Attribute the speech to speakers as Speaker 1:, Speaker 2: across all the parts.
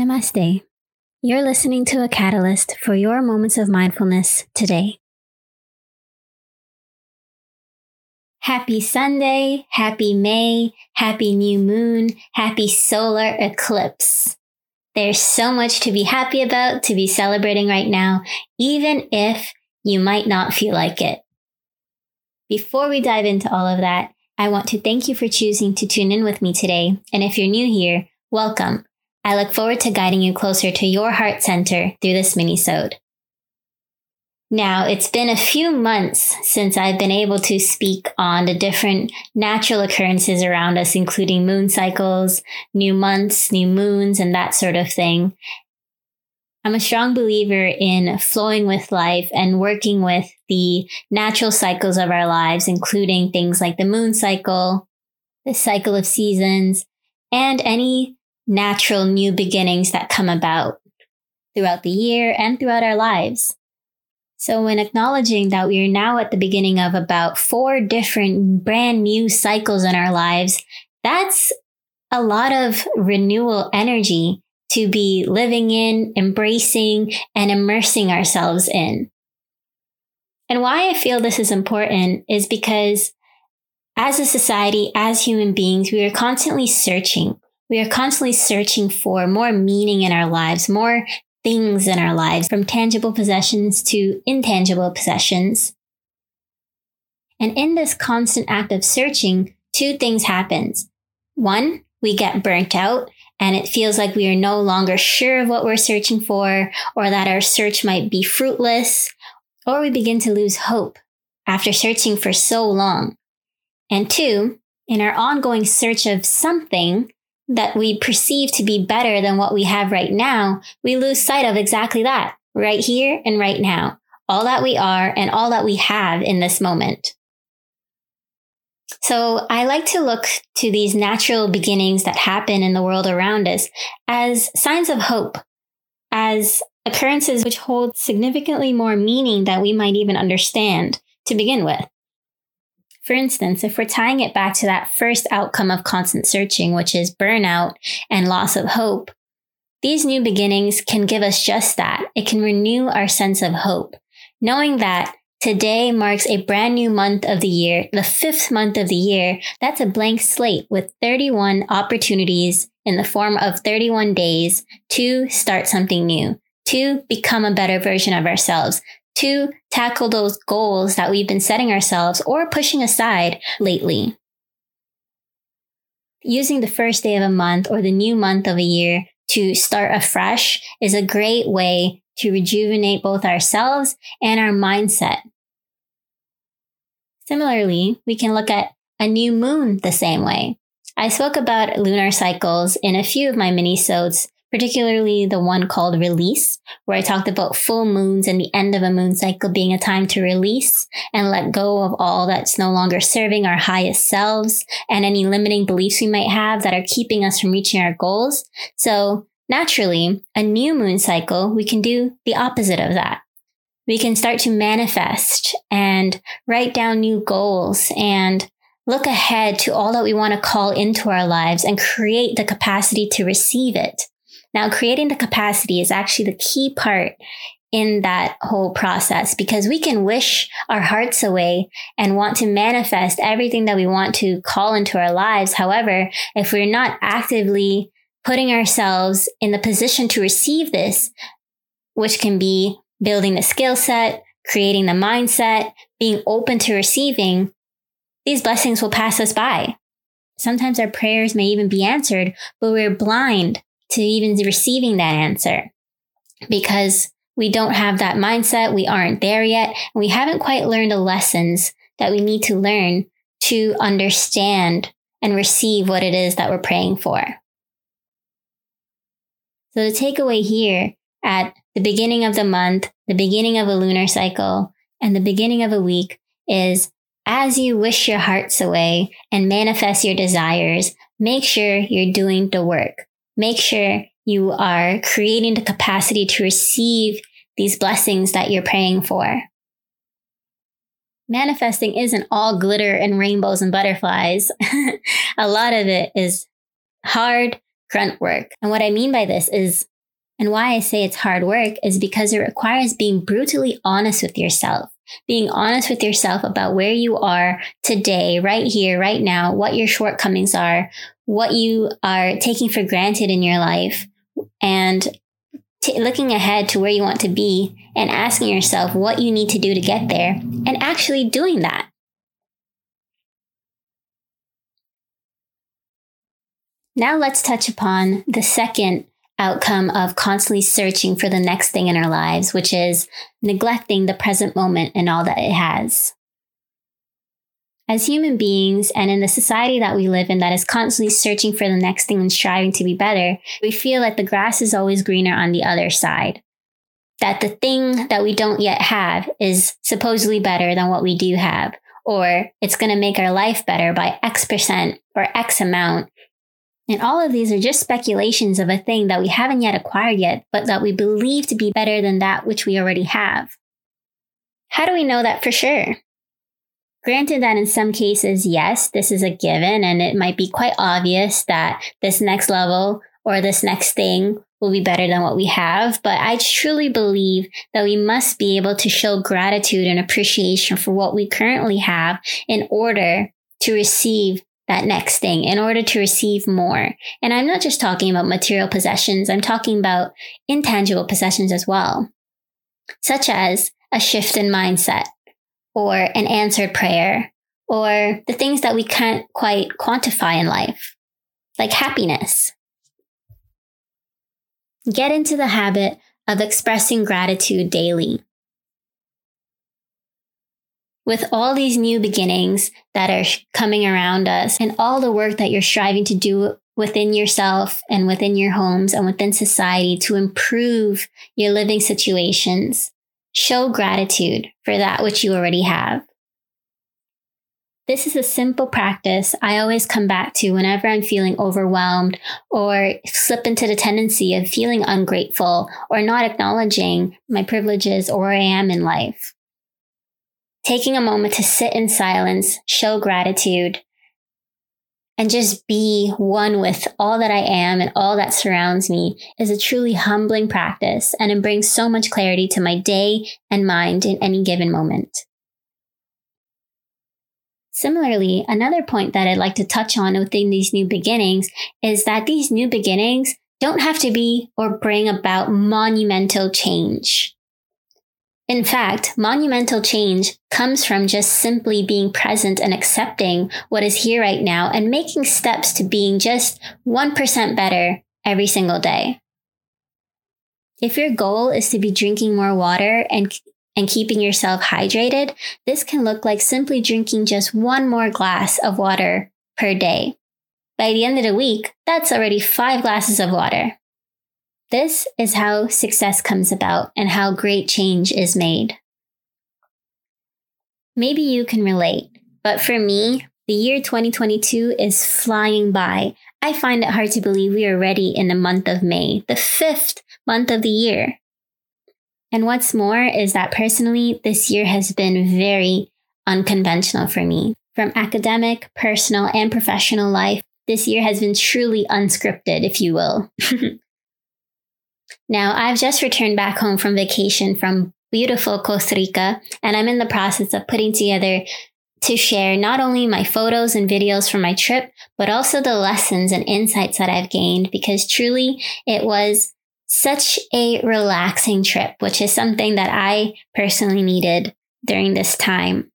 Speaker 1: Namaste. You're listening to a catalyst for your moments of mindfulness today. Happy Sunday, happy May, happy new moon, happy solar eclipse. There's so much to be happy about, to be celebrating right now, even if you might not feel like it. Before we dive into all of that, I want to thank you for choosing to tune in with me today. And if you're new here, welcome. I look forward to guiding you closer to your heart center through this mini-sode. Now, it's been a few months since I've been able to speak on the different natural occurrences around us, including moon cycles, new months, new moons, and that sort of thing. I'm a strong believer in flowing with life and working with the natural cycles of our lives, including things like the moon cycle, the cycle of seasons, and any natural new beginnings that come about throughout the year and throughout our lives. So, when acknowledging that we are now at the beginning of about four different brand new cycles in our lives, that's a lot of renewal energy to be living in, embracing, and immersing ourselves in. And why I feel this is important is because as a society, as human beings, we are constantly searching. We are constantly searching for more meaning in our lives, more things in our lives, from tangible possessions to intangible possessions. And in this constant act of searching, two things happens. One, we get burnt out and it feels like we are no longer sure of what we're searching for or that our search might be fruitless, or we begin to lose hope after searching for so long. And two, in our ongoing search of something, that we perceive to be better than what we have right now, we lose sight of exactly that right here and right now, all that we are and all that we have in this moment. So I like to look to these natural beginnings that happen in the world around us as signs of hope, as occurrences which hold significantly more meaning than we might even understand to begin with. For instance, if we're tying it back to that first outcome of constant searching, which is burnout and loss of hope, these new beginnings can give us just that. It can renew our sense of hope, knowing that today marks a brand new month of the year, the fifth month of the year. That's a blank slate with 31 opportunities in the form of 31 days to start something new, to become a better version of ourselves, to tackle those goals that we've been setting ourselves or pushing aside lately. Using the first day of a month or the new month of a year to start afresh is a great way to rejuvenate both ourselves and our mindset. Similarly, we can look at a new moon the same way. I spoke about lunar cycles in a few of my mini-sodes particularly the one called Release, where I talked about full moons and the end of a moon cycle being a time to release and let go of all that's no longer serving our highest selves and any limiting beliefs we might have that are keeping us from reaching our goals. So naturally, a new moon cycle, we can do the opposite of that. We can start to manifest and write down new goals and look ahead to all that we want to call into our lives and create the capacity to receive it. Now, creating the capacity is actually the key part in that whole process because we can wish our hearts away and want to manifest everything that we want to call into our lives. However, if we're not actively putting ourselves in the position to receive this, which can be building the skill set, creating the mindset, being open to receiving, these blessings will pass us by. Sometimes our prayers may even be answered, but we're blind to even receiving that answer because we don't have that mindset. We aren't there yet. And we haven't quite learned the lessons that we need to learn to understand and receive what it is that we're praying for. So the takeaway here at the beginning of the month, the beginning of a lunar cycle, and the beginning of a week is as you wish your hearts away and manifest your desires, make sure you're doing the work make sure you are creating the capacity to receive these blessings that you're praying for. Manifesting isn't all glitter and rainbows and butterflies. a lot of it is hard, grunt work. And what I mean by this is, and why I say it's hard work is because it requires being brutally honest with yourself, being honest with yourself about where you are today, right here, right now, what your shortcomings are, what you are taking for granted in your life, and t- looking ahead to where you want to be and asking yourself what you need to do to get there and actually doing that. Now let's touch upon the second outcome of constantly searching for the next thing in our lives, which is neglecting the present moment and all that it has. As human beings and in the society that we live in that is constantly searching for the next thing and striving to be better, we feel that the grass is always greener on the other side. That the thing that we don't yet have is supposedly better than what we do have, or it's going to make our life better by X percent or X amount. And all of these are just speculations of a thing that we haven't yet acquired yet, but that we believe to be better than that which we already have. How do we know that for sure? Granted that in some cases, yes, this is a given, and it might be quite obvious that this next level or this next thing will be better than what we have. But I truly believe that we must be able to show gratitude and appreciation for what we currently have in order to receive that next thing, in order to receive more. And I'm not just talking about material possessions, I'm talking about intangible possessions as well, such as a shift in mindset, or an answered prayer or the things that we can't quite quantify in life, like happiness. Get into the habit of expressing gratitude daily. With all these new beginnings that are coming around us and all the work that you're striving to do within yourself and within your homes and within society to improve your living situations, Show gratitude for that which you already have. This is a simple practice I always come back to whenever I'm feeling overwhelmed or slip into the tendency of feeling ungrateful or not acknowledging my privileges or where I am in life. Taking a moment to sit in silence, show gratitude, and just be one with all that I am and all that surrounds me is a truly humbling practice and it brings so much clarity to my day and mind in any given moment. Similarly, another point that I'd like to touch on within these new beginnings is that these new beginnings don't have to be or bring about monumental change. In fact, monumental change comes from just simply being present and accepting what is here right now and making steps to being just 1% better every single day. If your goal is to be drinking more water and, and keeping yourself hydrated, this can look like simply drinking just one more glass of water per day. By the end of the week, that's already five glasses of water. This is how success comes about and how great change is made. Maybe you can relate, but for me, the year 2022 is flying by. I find it hard to believe we are ready in the month of May, the fifth month of the year. And what's more is that personally, this year has been very unconventional for me. From academic, personal, and professional life, this year has been truly unscripted, if you will. Now, I've just returned back home from vacation from beautiful Costa Rica, and I'm in the process of putting together to share not only my photos and videos from my trip, but also the lessons and insights that I've gained because truly it was such a relaxing trip, which is something that I personally needed during this time.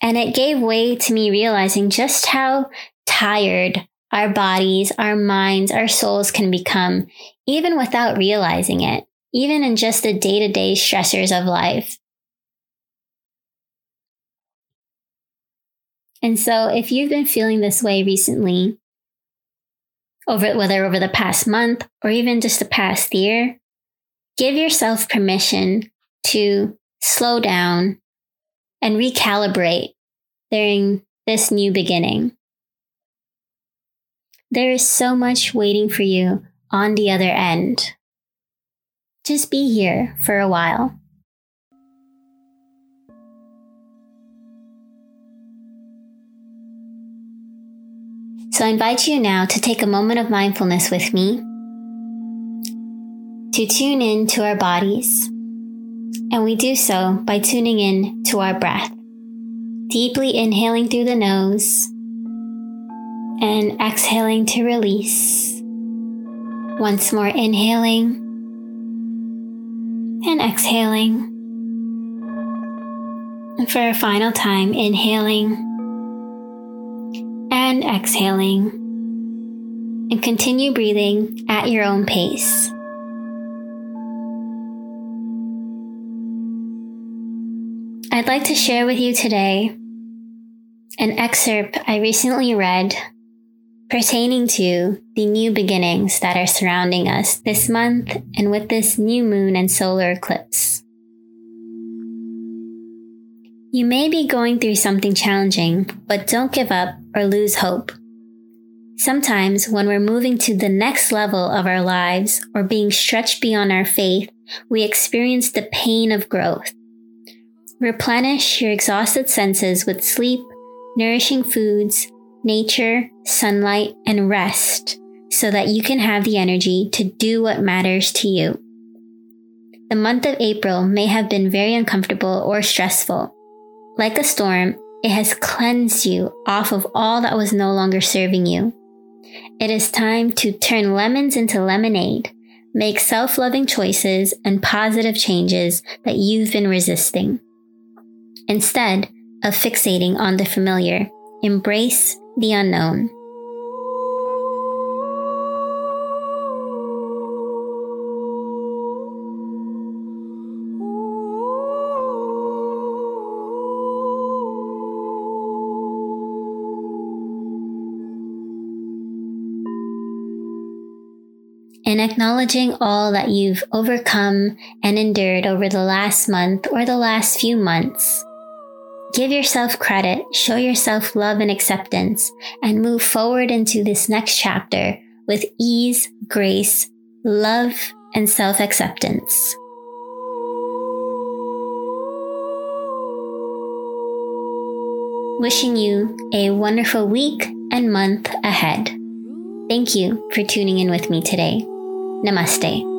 Speaker 1: And it gave way to me realizing just how tired our bodies, our minds, our souls can become, even without realizing it, even in just the day to day stressors of life. And so, if you've been feeling this way recently, over whether over the past month or even just the past year, give yourself permission to slow down and recalibrate during this new beginning. There is so much waiting for you on the other end. Just be here for a while. So I invite you now to take a moment of mindfulness with me to tune in to our bodies. And we do so by tuning in to our breath, deeply inhaling through the nose and exhaling to release. Once more, inhaling and exhaling. And for a final time, inhaling and exhaling, and continue breathing at your own pace. I'd like to share with you today an excerpt I recently read pertaining to the new beginnings that are surrounding us this month and with this new moon and solar eclipse. You may be going through something challenging, but don't give up or lose hope. Sometimes, when we're moving to the next level of our lives or being stretched beyond our faith, we experience the pain of growth. Replenish your exhausted senses with sleep, nourishing foods, nature, sunlight, and rest so that you can have the energy to do what matters to you. The month of April may have been very uncomfortable or stressful. Like a storm, it has cleansed you off of all that was no longer serving you. It is time to turn lemons into lemonade, make self loving choices and positive changes that you've been resisting. Instead of fixating on the familiar, embrace the unknown. and acknowledging all that you've overcome and endured over the last month or the last few months. Give yourself credit, show yourself love and acceptance, and move forward into this next chapter with ease, grace, love, and self acceptance. Wishing you a wonderful week and month ahead. Thank you for tuning in with me today. Namaste.